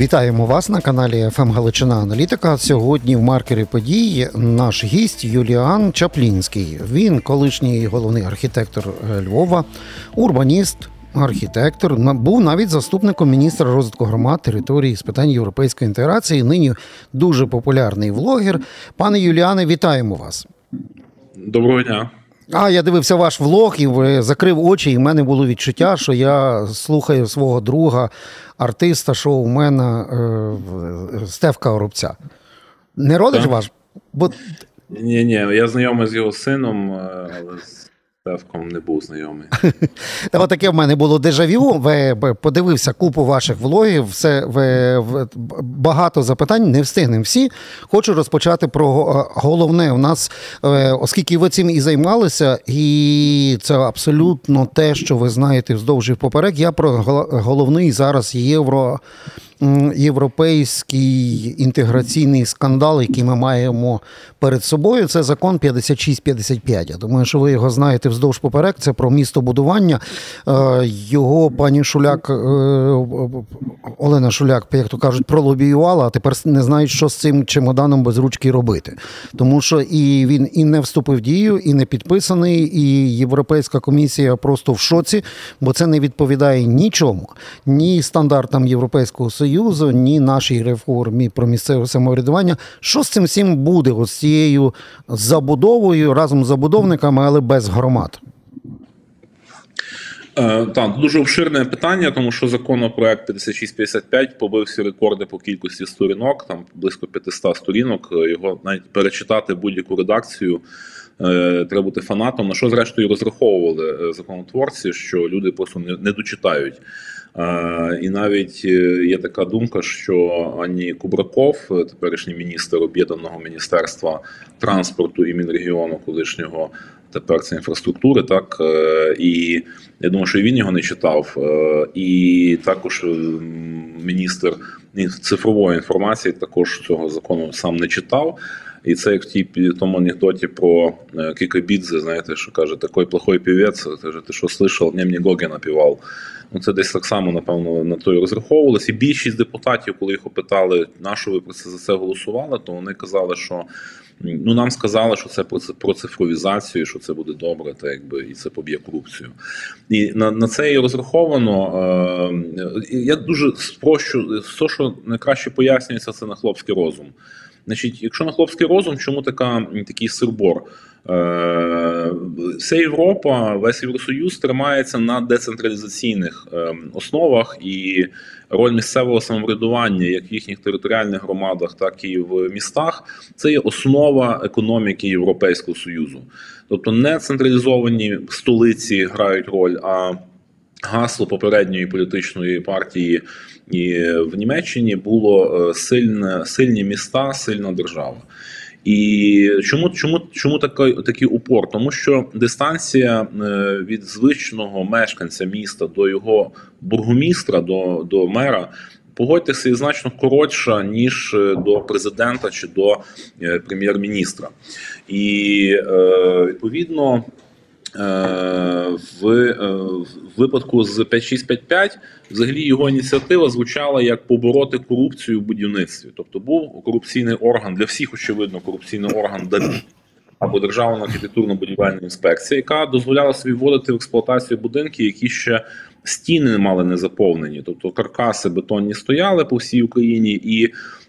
Вітаємо вас на каналі ФМ Галичина Аналітика. Сьогодні в маркері подій наш гість Юліан Чаплінський. Він колишній головний архітектор е, Львова, урбаніст. Архітектор був навіть заступником міністра розвитку громад території з питань європейської інтеграції. Нині дуже популярний влогер. Пане Юліане, вітаємо вас. Доброго дня. А я дивився ваш влог і закрив очі, і в мене було відчуття, що я слухаю свого друга, артиста шоумена е, в- Стевка Оробця. Не родич Так. ваш? Бо Ні, ні, я знайомий з його сином, е, але з Стевком не був знайомий. та таке в мене було дежавю. Ви подивився купу ваших влогів. Все ви, багато запитань, не встигнемо всі. Хочу розпочати про головне. У нас, е, оскільки ви цим і займалися, і це абсолютно те, що ви знаєте вздовж і поперек. Я про головний зараз євро. Європейський інтеграційний скандал, який ми маємо перед собою, це закон 5655. Я думаю, що ви його знаєте вздовж поперек. Це про містобудування. Е, Його пані Шуляк, е, Олена Шуляк, як то кажуть, пролобіювала, а тепер не знають, що з цим чемоданом без ручки робити. Тому що і він і не вступив в дію, і не підписаний, і Європейська комісія просто в шоці, бо це не відповідає нічому, ні стандартам Європейського Союзу, ні нашій реформі про місцеве самоврядування. Що з цим всім буде? Ось цією забудовою разом з забудовниками, але без громад. Е, так, дуже обширне питання, тому що законопроект 5655 побив всі рекорди по кількості сторінок, там близько 500 сторінок. Його навіть перечитати будь-яку редакцію. е, Треба бути фанатом, на що зрештою розраховували е, законотворці, що люди просто не дочитають. І навіть е, є така думка, що ані Кубраков, е, теперішній міністр об'єднаного міністерства транспорту і мінрегіону колишнього, тепер це інфраструктури, так е, і я думаю, що він його не читав, і також міністр цифрової інформації також цього закону сам не читав. І це як в тій тому анекдоті про е, Кікабідзе, знаєте, що каже, такий плохой півець, каже, ти що слышав, не мені Гогі напівав. Ну, це десь так само, напевно, на то і розраховувалось. І більшість депутатів, коли їх опитали, на що ви про це за це голосували, то вони казали, що ну нам сказали, що це про це про цифровізацію, що це буде добре, та якби і це поб'є корупцію. І на, на це і розраховано. Е, я дуже спрощу все, що найкраще пояснюється, це на хлопський розум. Значить, якщо на хлопський розум, чому така такий сирбор? Е, Вся Європа, весь Євросоюз тримається на децентралізаційних е, основах, і роль місцевого самоврядування, як в їхніх територіальних громадах, так і в містах, це є основа економіки Європейського союзу. Тобто не централізовані столиці грають роль, а гасло попередньої політичної партії і в Німеччині було е, сильне, сильні міста, сильна держава. І чому чому, чому такий, такий упор? Тому що дистанція е, від звичного мешканця міста до його бургомістра, до, до мера. Погодьтеся, і значно коротша, ніж е, до президента чи до прем'єр-міністра. І відповідно в, е, в випадку з 5655 взагалі його ініціатива звучала як побороти корупцію в будівництві. Тобто був корупційний орган для всіх, очевидно, корупційний орган ДАБІ або Державна архітектурно-будівельна інспекція, яка дозволяла собі вводити в експлуатацію будинки, які ще стіни мали не заповнені. Тобто каркаси бетонні стояли по всій Україні і.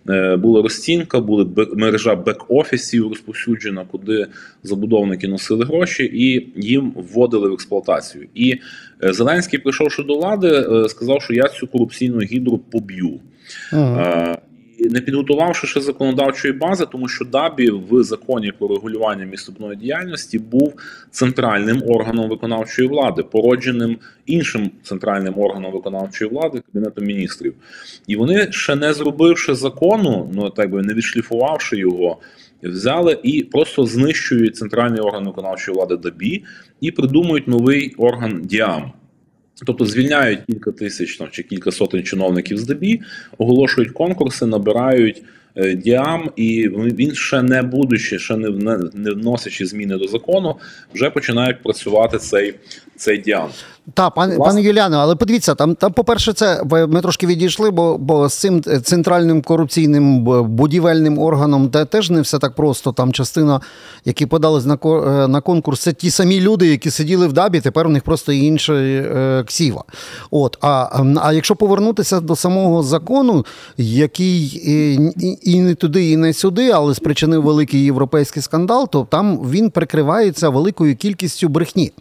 е, Була розцінка, була мережа бек-офісів розповсюджена, куди забудовники носили гроші і їм вводили в експлуатацію. І е, Зеленський, прийшовши до влади, е, сказав, що я цю корупційну гідру поб'ю. Мгм. Не підготувавши ще законодавчої бази, тому що ДАБІ в законі про регулювання містобної діяльності був центральним органом виконавчої влади, породженим іншим центральним органом виконавчої влади кабінетом міністрів. І вони ще не зробивши закону, ну так би не відшліфувавши його, взяли і просто знищують центральний орган виконавчої влади ДАБІ і придумують новий орган ДІАМ. Тобто звільняють кілька тисяч там, чи кілька сотень чиновників з ДБІ, оголошують конкурси, набирають діам, і він ще не будучи, ще не не вносячи зміни до закону, вже починають працювати цей цей діам. Так, пане пане Юліане, але подивіться, там, там, по-перше, це ми трошки відійшли, бо бо з цим центральним корупційним будівельним органом де теж не все так просто. Там частина, які подались на е, на конкурс, це ті самі люди, які сиділи в дабі, тепер у них просто інша е, ксіва. От, А а якщо повернутися до самого закону, який і, і, не туди, і не сюди, але спричинив великий європейський скандал, то там він прикривається великою кількістю брехні.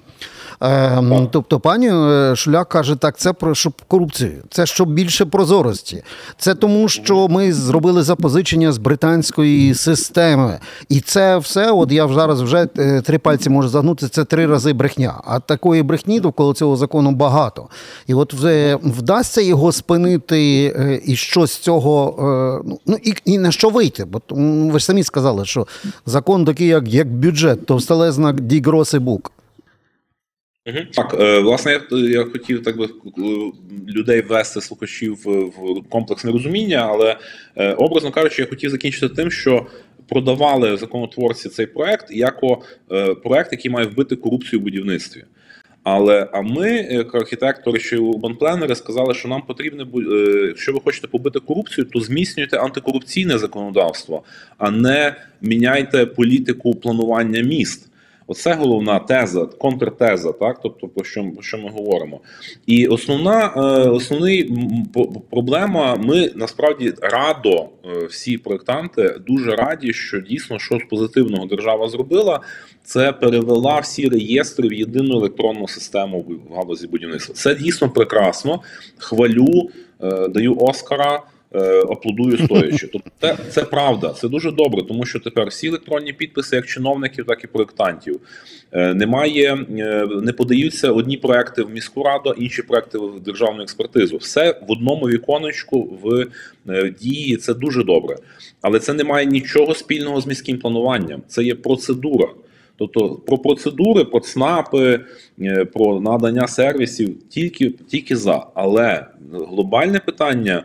Е, тобто, пані е, Шуляк каже, так, це про щоб корупцію, це щоб більше прозорості. Це тому, що ми зробили запозичення з британської системи. І це все, от я зараз вже е, три пальці можу загнути, це три рази брехня. А такої брехні довкола цього закону багато. І от вже вдасться його спинити е, і що з цього, ну і і на що вийти? Бо ви ж самі сказали, що закон такий, як як бюджет, товстелезна дігроси бук. Так, е, власне, я, я хотів так би людей ввести слухачів в комплексне розуміння, але е, образно кажучи, я хотів закінчити тим, що продавали законотворці цей проект як е, проект, який має вбити корупцію в будівництві. Але а ми, як архітектори чи урбанпленери, сказали, що нам потрібно якщо ви хочете побити корупцію, то зміцнюйте антикорупційне законодавство, а не міняйте політику планування міст. Оце головна теза, контртеза, так тобто про що про що ми говоримо. І основна е, основний проблема. Ми насправді радо, е, всі проєктанти, дуже раді, що дійсно щось позитивного держава зробила. Це перевела всі реєстри в єдину електронну систему в галузі будівництва. Це дійсно прекрасно. Хвалю, е, даю Оскара. Е, аплодую стоячи. Тобто це, це правда, це дуже добре, тому що тепер всі електронні підписи, як чиновників, так і проєктантів. Е, немає, е, не подаються одні проекти в міську раду, інші проекти в державну експертизу. Все в одному віконечку в дії. Це дуже добре, але це не має нічого спільного з міським плануванням. Це є процедура. Тобто про процедури, про ЦНАПи, про надання сервісів тільки тільки за. Але глобальне питання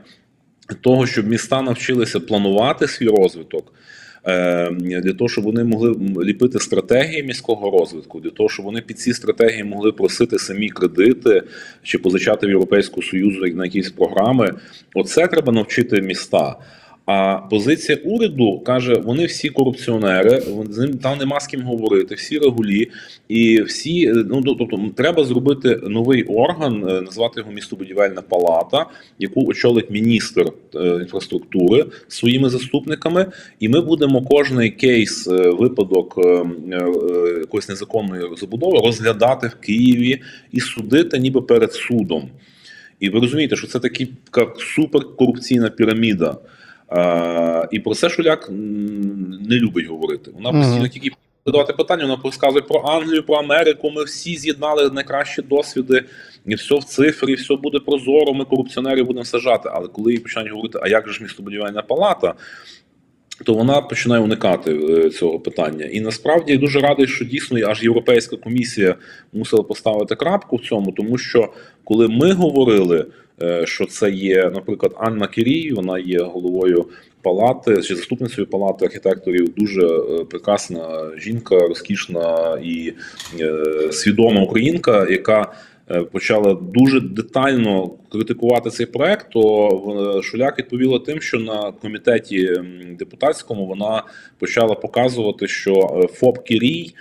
того, щоб міста навчилися планувати свій розвиток. Е, для того, щоб вони могли ліпити стратегії міського розвитку, для того, щоб вони під ці стратегії могли просити самі кредити чи позичати в Європейську Союзу на якісь програми, оце треба навчити міста. А позиція уряду каже: вони всі корупціонери, там нема з ким говорити, всі регулі, і всі ну тобто треба зробити новий орган, е, назвати його містобудівельна палата, яку очолить міністр е, інфраструктури своїми заступниками. І ми будемо кожний кейс, е, випадок якоїсь незаконної забудови розглядати в Києві і судити, ніби перед судом. І ви розумієте, що це така суперкорупційна піраміда. І про це Шуляк не любить говорити. Вона постійно тільки задавати питання, вона розказує про Англію, про Америку. Ми всі з'єднали найкращі досвіди, і все в цифрі, все буде прозоро. Ми корупціонерів будемо сажати. Але коли їй починають говорити, а як же ж містобудівельна палата? То вона починає уникати е, цього питання, і насправді я дуже радий, що дійсно аж Європейська комісія мусила поставити крапку в цьому, тому що коли ми говорили. Е, що це є, наприклад, Анна Кірій, вона є головою палати чи заступницею палати архітекторів. Дуже е, прекрасна жінка, розкішна і е, свідома українка, яка Почала дуже детально критикувати цей проект, то Шуляк відповіла тим, що на комітеті депутатському вона почала показувати, що ФОП Кірій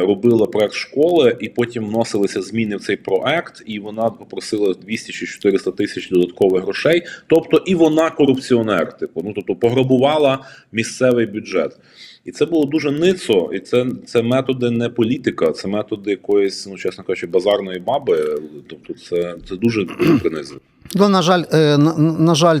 робила проект школи, і потім вносилися зміни в цей проект, і вона попросила 200 чи 400 тисяч додаткових грошей. Тобто і вона корупціонер, типу, ну тобто пограбувала місцевий бюджет. І це було дуже ницо, і це це методи не політика, це методи якоїсь, ну чесно кажучи, базарної баби. Тобто, це це дуже принизливо. Ну, на жаль, е, на, жаль,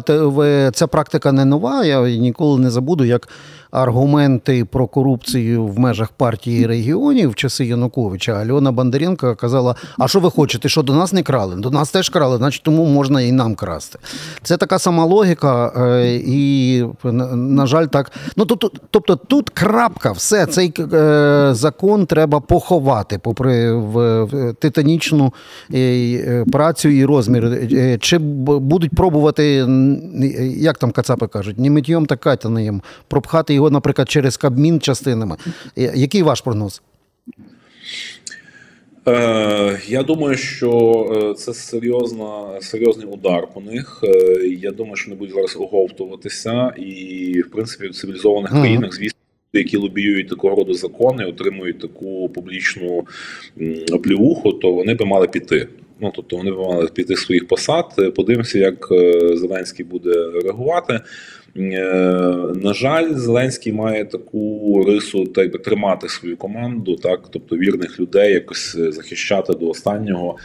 ця практика не нова. Я ніколи не забуду, як аргументи про корупцію в межах партії регіонів в часи Януковича. Альона Бондаренко казала: А що ви хочете? Що до нас не крали? До нас теж крали, значить тому можна і нам красти. Це така сама логіка, е, і, на жаль, так. Ну тобто, тут крапка, все цей е, закон треба поховати, попри в титанічну працю і розмір чи будуть пробувати, як там Кацапи кажуть, не миттєм та катяним, пропхати його, наприклад, через Кабмін частинами. Який ваш прогноз? Е, я думаю, що е, це серйозна, серйозний удар по них. Е, я думаю, що вони будуть зараз оговтуватися, і в принципі в цивілізованих mm-hmm. країнах, звісно, які лобіюють такого роду закони, отримують таку публічну плювуху, то вони би мали піти. Ну тобто вони мали піти своїх посад. Подивимося, як Зеленський буде реагувати. На жаль, Зеленський має таку рису так би тримати свою команду, так тобто вірних людей, якось захищати до останнього.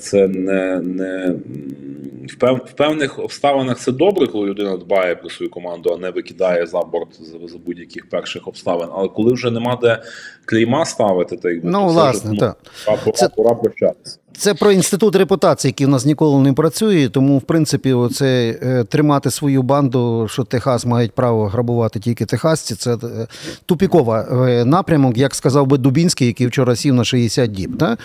Це не не в, пев, в певних обставинах це добре, коли людина дбає про свою команду, а не викидає за борт за, за будь-яких перших обставин. Але коли вже нема де клейма ставити, так якби ну, то власне, вже, ну, пора, це... пора прощатися. Це про інститут репутації, який в нас ніколи не працює. Тому, в принципі, оце е, тримати свою банду, що Техас мають право грабувати тільки техасці. Це е, тупікова е, напрямок, як сказав би Дубінський, який вчора сів на 60 діб. Та?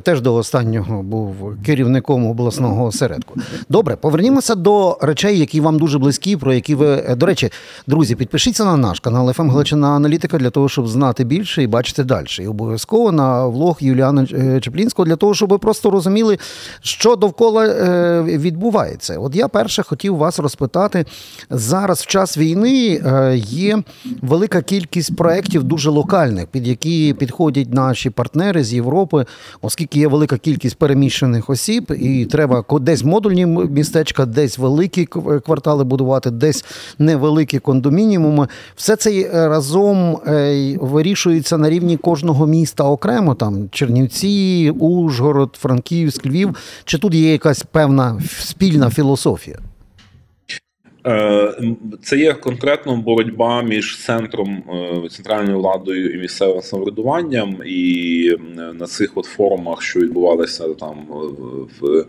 Теж до останнього був керівником обласного осередку. Добре, повернімося до речей, які вам дуже близькі, про які ви до речі, друзі, підпишіться на наш канал «ФМ Галичина Аналітика для того, щоб знати більше і бачити далі. І обов'язково на влог Юліана Чеплінського для того, щоб просто розуміли, що довкола е, відбувається. От я перше хотів вас розпитати зараз, в час війни, е, є велика кількість проєктів дуже локальних, під які підходять наші партнери з Європи, оскільки є велика кількість переміщених осіб, і треба десь модульні містечка, десь великі квартали будувати, десь невеликі кондомініуми. Все це е, разом вирішується на рівні кожного міста окремо, там Чернівці, Ужгород. Франківськ, Львів, чи тут є якась певна спільна філософія? Е, це є конкретно боротьба між центром е, центральною владою і місцевим самоврядуванням, і на цих от форумах, що відбувалися там в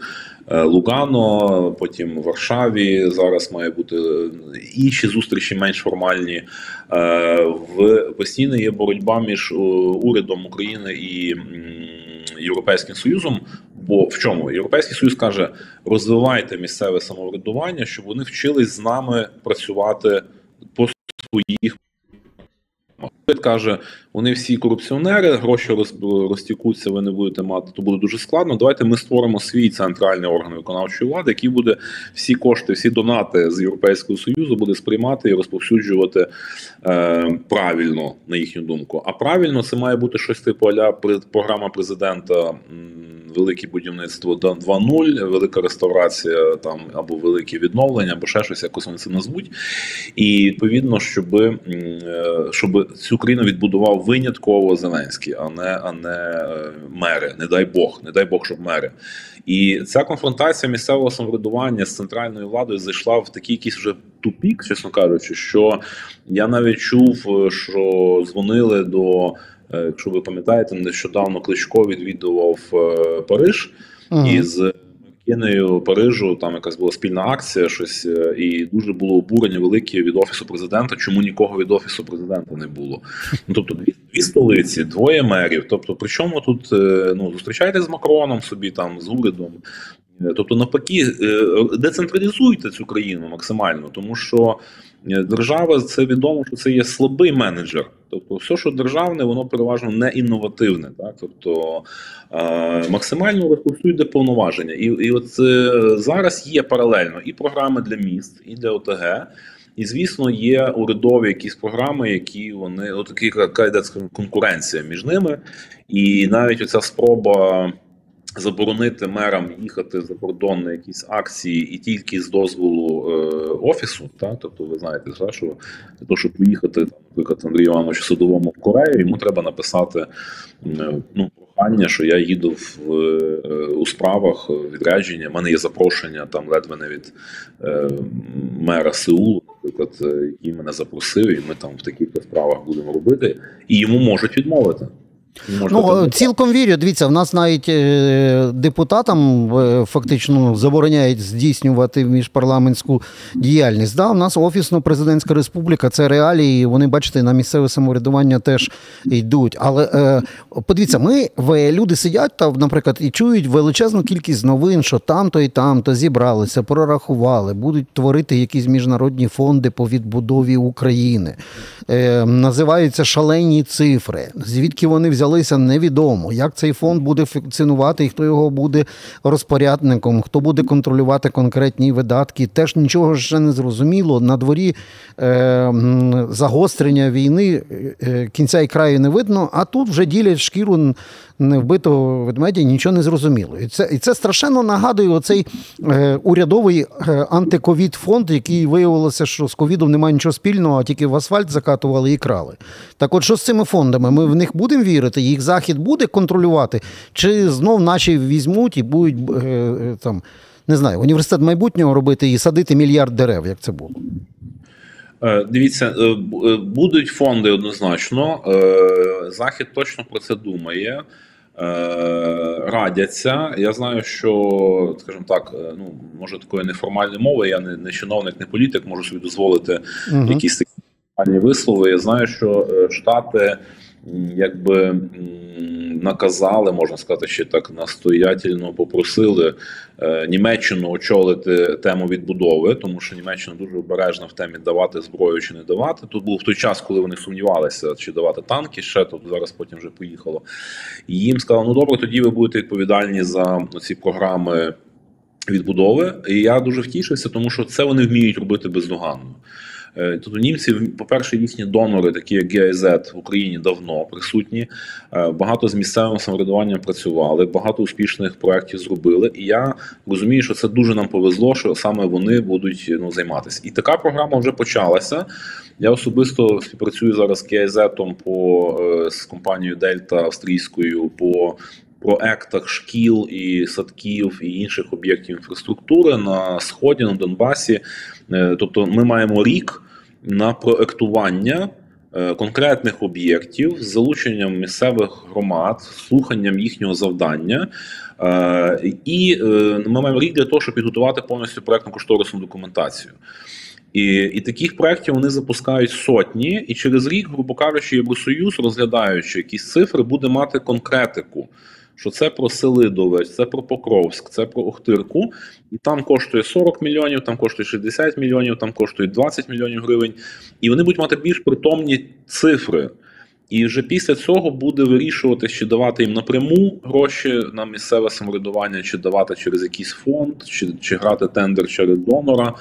е, Лугано, потім в Варшаві. Зараз має бути інші зустрічі, менш формальні. В постійно є боротьба між урядом України і Європейським Союзом. Бо в чому європейський союз каже: розвивайте місцеве самоврядування, щоб вони вчились з нами працювати по своїх каже, вони всі корупціонери, гроші розтікуться, ви не будете мати, то буде дуже складно. Давайте ми створимо свій центральний орган виконавчої влади, який буде всі кошти, всі донати з Європейського союзу буде сприймати і розповсюджувати е, правильно на їхню думку. А правильно це має бути щось типу аля програма президента велике будівництво 2.0, велика реставрація там або велике відновлення, або ще щось, якось вони це назвуть. І відповідно, щоб е, щоб цю країну відбудував винятково Зеленський, а не а не е, мери. Не дай Бог, не дай Бог, щоб мери. І ця конфронтація місцевого самоврядування з центральною владою зайшла в такий якийсь вже тупік, чесно кажучи, що я навіть чув, е, що дзвонили до. Е, якщо ви пам'ятаєте, нещодавно Кличко відвідував Париж ага. із Маркінею Парижу. Там якась була спільна акція, щось е, і дуже було обурення велике від офісу президента. Чому нікого від офісу президента не було? Ну тобто, дві, дві столиці, двоє мерів. Тобто, при чому тут ну зустрічайте з Макроном собі там з урядом. Тобто, навпаки, децентралізуйте цю країну максимально, тому що держава це відомо, що це є слабий менеджер. Тобто, все, що державне, воно переважно не інновативне. Так? Тобто е, максимально розповсюджує повноваження. І і от е, зараз є паралельно і програми для міст, і для ОТГ. І, звісно, є урядові якісь програми, які вони от конкуренція між ними. І навіть оця спроба заборонити мерам їхати за кордон на якісь акції і тільки з дозволу е, офісу. Та? Тобто, ви знаєте, що для того, щоб поїхати, наприклад, Андрію Івановичу Садовому в Корею, йому треба написати е, ну, прохання, що я їду в, е, у справах відрядження. У мене є запрошення там ледве не від е, мера Сеулу, наприклад, е, який мене запросив, і ми там в таких справах будемо робити, і йому можуть відмовити. Ну, цілком вірю. Дивіться, в нас навіть е, депутатам е, фактично забороняють здійснювати міжпарламентську діяльність. Да, У нас офісно-президентська республіка, це реалії. Вони, бачите, на місцеве самоврядування теж йдуть. Але е, подивіться, ми люди сидять там, наприклад, і чують величезну кількість новин, що там-то і там-то зібралися, прорахували, будуть творити якісь міжнародні фонди по відбудові України. Називаються шалені цифри. Звідки вони взяли? Взялися, невідомо. Як цей фонд буде функціонувати і хто його буде розпорядником, хто буде контролювати конкретні видатки, теж нічого ще не зрозуміло. На дворі е, загострення війни е, кінця і краю не видно, а тут вже ділять шкіру невбитого ведмедя, нічого не зрозуміло. І це і це страшенно нагадує оцей е, урядовий е, антиковід фонд, який виявилося, що з ковідом немає нічого спільного, а тільки в асфальт закатували і крали. Так, от що з цими фондами? Ми в них будемо вірити? Їх захід буде контролювати, чи знов наші візьмуть і будуть е, е там. Не знаю, університет майбутнього робити і садити мільярд дерев, як це було. Е, дивіться, е, будуть фонди однозначно. Захід точно про це думає. Радяться. Я знаю, що, скажімо так, ну може такої неформальної мови. Я не не чиновник, не політик, можу собі дозволити угу. якісь такі вислови. Я знаю, що Штати якби наказали, можна сказати, ще так настоятельно попросили е, Німеччину очолити тему відбудови, тому що Німеччина дуже обережна в темі давати зброю чи не давати. Тут був той час, коли вони сумнівалися, чи давати танки ще тут зараз потім вже поїхало. І їм сказали, ну добре, тоді ви будете відповідальні за ці програми відбудови. І я дуже втішився, тому що це вони вміють робити бездоганно. Е, тобто німці, по-перше, їхні донори, такі як ГІЗ в Україні, давно присутні. Е, багато з місцевим самоврядуванням працювали, багато успішних проєктів зробили. І я розумію, що це дуже нам повезло, що саме вони будуть ну, займатися. І така програма вже почалася. Я особисто співпрацюю зараз з КІЗ по е, з компанією Дельта Австрійською по проектах шкіл і садків і інших об'єктів інфраструктури на сході на Донбасі. Тобто, ми маємо рік на проектування е, конкретних об'єктів з залученням місцевих громад, слуханням їхнього завдання. Е, і е, ми маємо рік для того, щоб підготувати повністю проектно кошторисну документацію. І і таких проєктів вони запускають сотні, і через рік, грубо кажучи, Євросоюз, розглядаючи якісь цифри, буде мати конкретику що це про Селидовець, це про Покровськ, це про Охтирку, і там коштує 40 мільйонів, там коштує 60 мільйонів, там коштує 20 мільйонів гривень. І вони будуть мати більш притомні цифри. І вже після цього буде вирішувати, чи давати їм напряму гроші на місцеве самоврядування, чи давати через якийсь фонд, чи чи грати тендер через донора.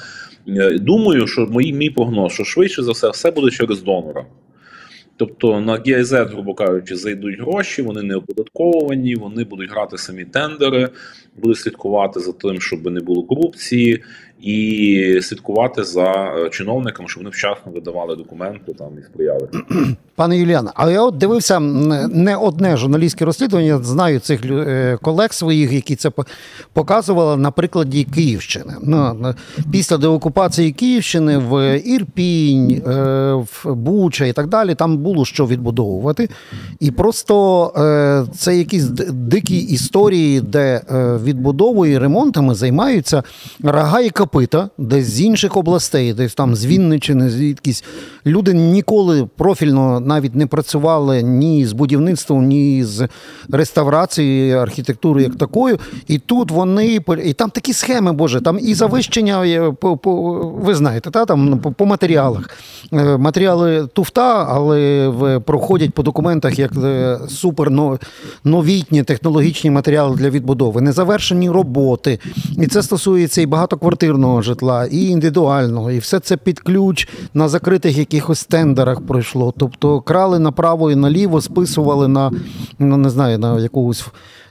Е, думаю, що мій, мій прогноз, що швидше за все, все буде через донора. Тобто на GIZ, грубо кажучи, зайдуть гроші, вони не оподатковувані, вони будуть грати самі тендери, будуть слідкувати за тим, щоб не було корупції, і слідкувати за е, чиновниками, щоб вони вчасно видавали документи там і сприяли. Пане Юліане, а я от дивився не одне журналістське розслідування. Знаю цих е, колег своїх, які це показували на прикладі Київщини. Ну, Після деокупації Київщини в Ірпінь, е, в Буча і так далі, там було що відбудовувати. І просто це якісь дикі історії, де відбудовою і ремонтами займаються рага і капу копита, десь з інших областей, десь там з Вінничини, звідкись люди ніколи профільно навіть не працювали ні з будівництвом, ні з реставрацією архітектури як такою. І тут вони і там такі схеми, Боже, там і завищення по, по ви знаєте, та там по, по матеріалах. Е, матеріали туфта, але проходять по документах як е, супер новітні технологічні матеріали для відбудови, незавершені роботи. І це стосується і багатоквартирного колективного житла, і індивідуального, і все це під ключ на закритих якихось тендерах пройшло. Тобто крали направо і наліво, списували на ну не знаю, на якогось.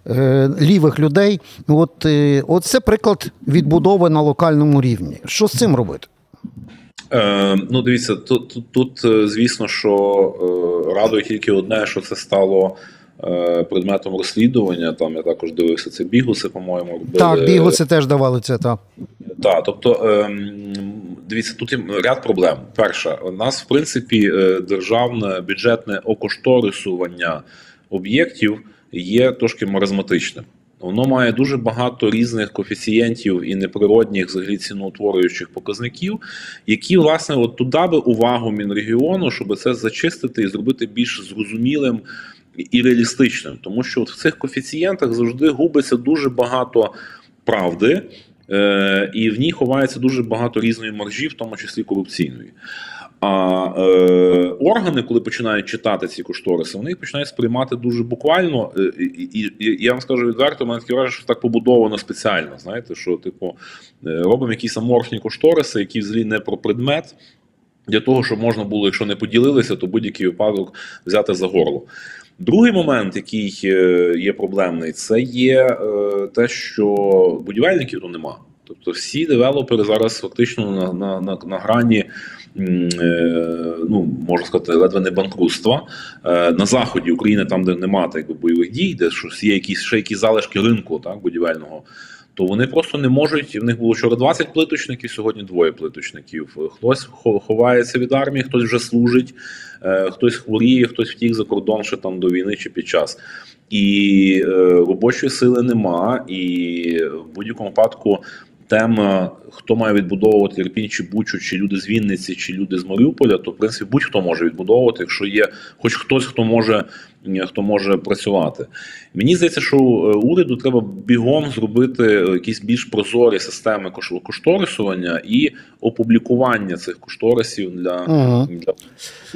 Е, лівих людей, от е, от це приклад відбудови на локальному рівні. Що з цим робити? Е, Ну, дивіться, тут, тут, тут звісно, що е, радує тільки одне, що це стало е, предметом розслідування. Там я також дивився це бігуси, по-моєму, робили. Так, бігуси теж давали це. так. Так, тобто ем, дивіться, тут є ряд проблем. Перша, у нас в принципі е, державне бюджетне окошторисування об'єктів є трошки маразматичним. Воно має дуже багато різних коефіцієнтів і неприродних взагалі ціноутворюючих показників, які, власне, от туди би увагу Мінрегіону, щоб це зачистити і зробити більш зрозумілим і реалістичним. Тому що от в цих коефіцієнтах завжди губиться дуже багато правди, е, і в ній ховається дуже багато різної маржі, в тому числі корупційної. А е, органи, коли починають читати ці кошториси, вони їх починають сприймати дуже буквально. Е, і, і, і я вам скажу відверто, мене таке враження, що так побудовано спеціально. Знаєте, що типу е, робимо якісь аморфні кошториси, які взагалі не про предмет. Для того, щоб можна було, якщо не поділилися, то будь-який випадок взяти за горло. Другий момент, який е, є проблемний, це є те, що будівельників ну, нема. Тобто всі девелопери зараз фактично на на, на, на грані, е, ну можна сказати, ледве не банкрутства. Е, на заході України, там, де немає бойових дій, де щось є якісь ще якісь залишки ринку так, будівельного. То вони просто не можуть. В них було вчора 20 плиточників, сьогодні двоє плиточників. Хтось ховається від армії, хтось вже служить, е, хтось хворіє, хтось втік за кордон ще там до війни чи під час. І робочої сили нема, і в будь-якому випадку тема, хто має відбудовувати Ірпінь, чи Бучу, чи люди з Вінниці, чи люди з Маріуполя, то в принципі будь-хто може відбудовувати, якщо є хоч хтось, хто може хто може працювати. Мені здається, що е, уряду треба бігом зробити якісь більш прозорі системи кошторисування і опублікування цих кошторисів для, ага. для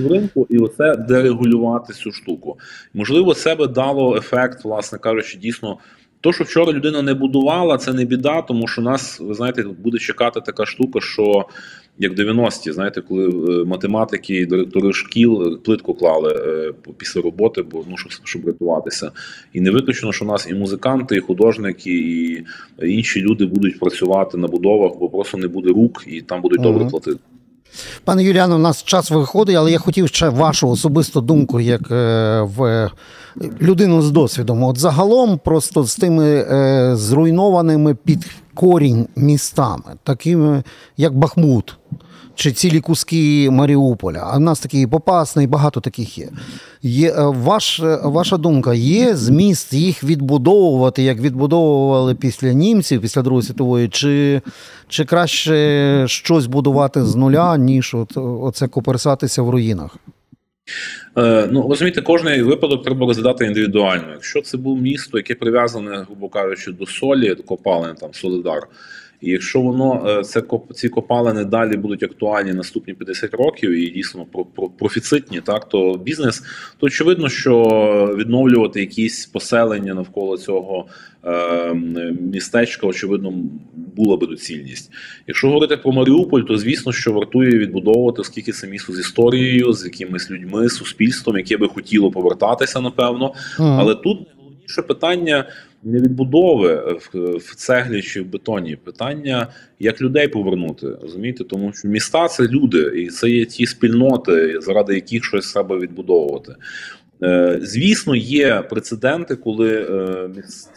ринку, і оце дерегулювати цю штуку. Можливо, це би дало ефект, власне кажучи, дійсно. То, що вчора людина не будувала, це не біда, тому що нас, ви знаєте, буде чекати така штука, що як 90-ті, знаєте, коли е, математики і директори шкіл плитку клали е, після роботи, бо ну щоб, щоб рятуватися. І не виключено, що у нас і музиканти, і художники, і інші люди будуть працювати на будовах, бо просто не буде рук, і там будуть добре платити. Пане Юліане, у нас час виходить, але я хотів ще вашу особисту думку, як е, в людину з досвідом. От загалом, просто з тими е, зруйнованими під корінь містами, такими як Бахмут чи цілі куски Маріуполя. А в нас такий Попасний, багато таких є. Є е, ваш, е, Ваша думка, є зміст їх відбудовувати, як відбудовували після німців, після Другої світової, чи чи краще щось будувати з нуля, ніж от, оце коперсатися в руїнах? Е, ну, розумієте, кожний випадок треба розглядати індивідуально. Якщо це був місто, яке прив'язане, грубо кажучи, до солі, до копалин, там Солидар. І якщо воно е, це ці копалини далі будуть актуальні наступні 50 років і дійсно профіцитні, так то бізнес, то очевидно, що відновлювати якісь поселення навколо цього е, містечка, очевидно, була би доцільність. Якщо говорити про Маріуполь, то звісно, що вартує відбудовувати, оскільки це місто з історією, з якимись людьми, суспільством, яке би хотіло повертатися, напевно. Mm. Але тут найголовніше питання не відбудови в, цеглі чи в бетоні. Питання, як людей повернути, розумієте? Тому що міста це люди, і це є ті спільноти, заради яких щось треба відбудовувати. Е, звісно, є прецеденти, коли е,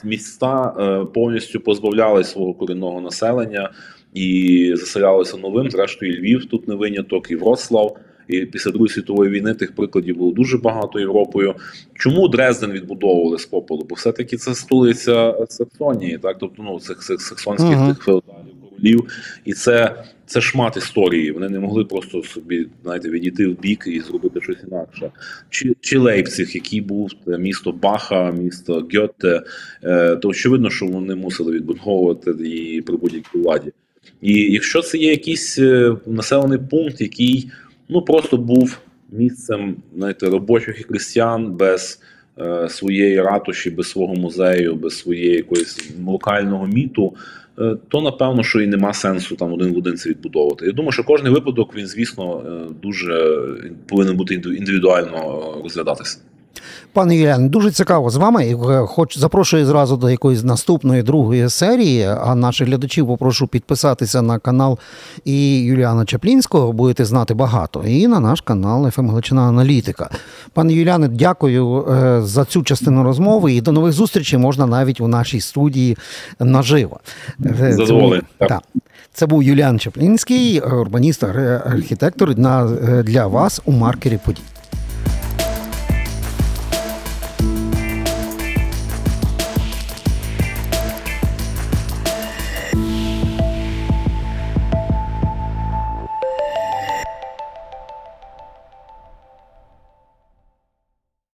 міста е, повністю позбавляли свого корінного населення і заселялися новим. Зрештою, Львів тут не виняток, і Вроцлав. І після Другої світової війни тих прикладів було дуже багато Європою. Чому Дрезден відбудовували з попелу? Бо все-таки це столиця Саксонії, так тобто ну цих цих саксонських uh -huh. тих феодалів, королів, і це це шмат історії. Вони не могли просто собі знаєте, відійти в бік і зробити щось інакше. Чи чи Лейпциг, який був місто Баха, місто Гьотте, е, то очевидно, що вони мусили відбудовувати її при будь-якій владі. І якщо це є якийсь е, населений пункт, який ну просто був місцем знаєте, робочих і крістян без е, своєї ратуші, без свого музею, без своєї якоїсь локального міту. Е, то напевно, що і нема сенсу там один в один це відбудовувати. Я думаю, що кожний випадок він, звісно, е, дуже повинен бути індивідуально розглядатися. Пане Юліан, дуже цікаво з вами. Е, хоч запрошую зразу до якоїсь наступної другої серії. А наших глядачів попрошу підписатися на канал і Юліана Чаплінського, будете знати багато, і на наш канал «ФМ Галичина Аналітика. Пане Юліане, дякую е, за цю частину розмови. І до нових зустрічей можна навіть у нашій студії наживо. Е, Задоволений. Так. Це був Юліан Чаплінський, урбаніст архітектор для вас у маркері подій.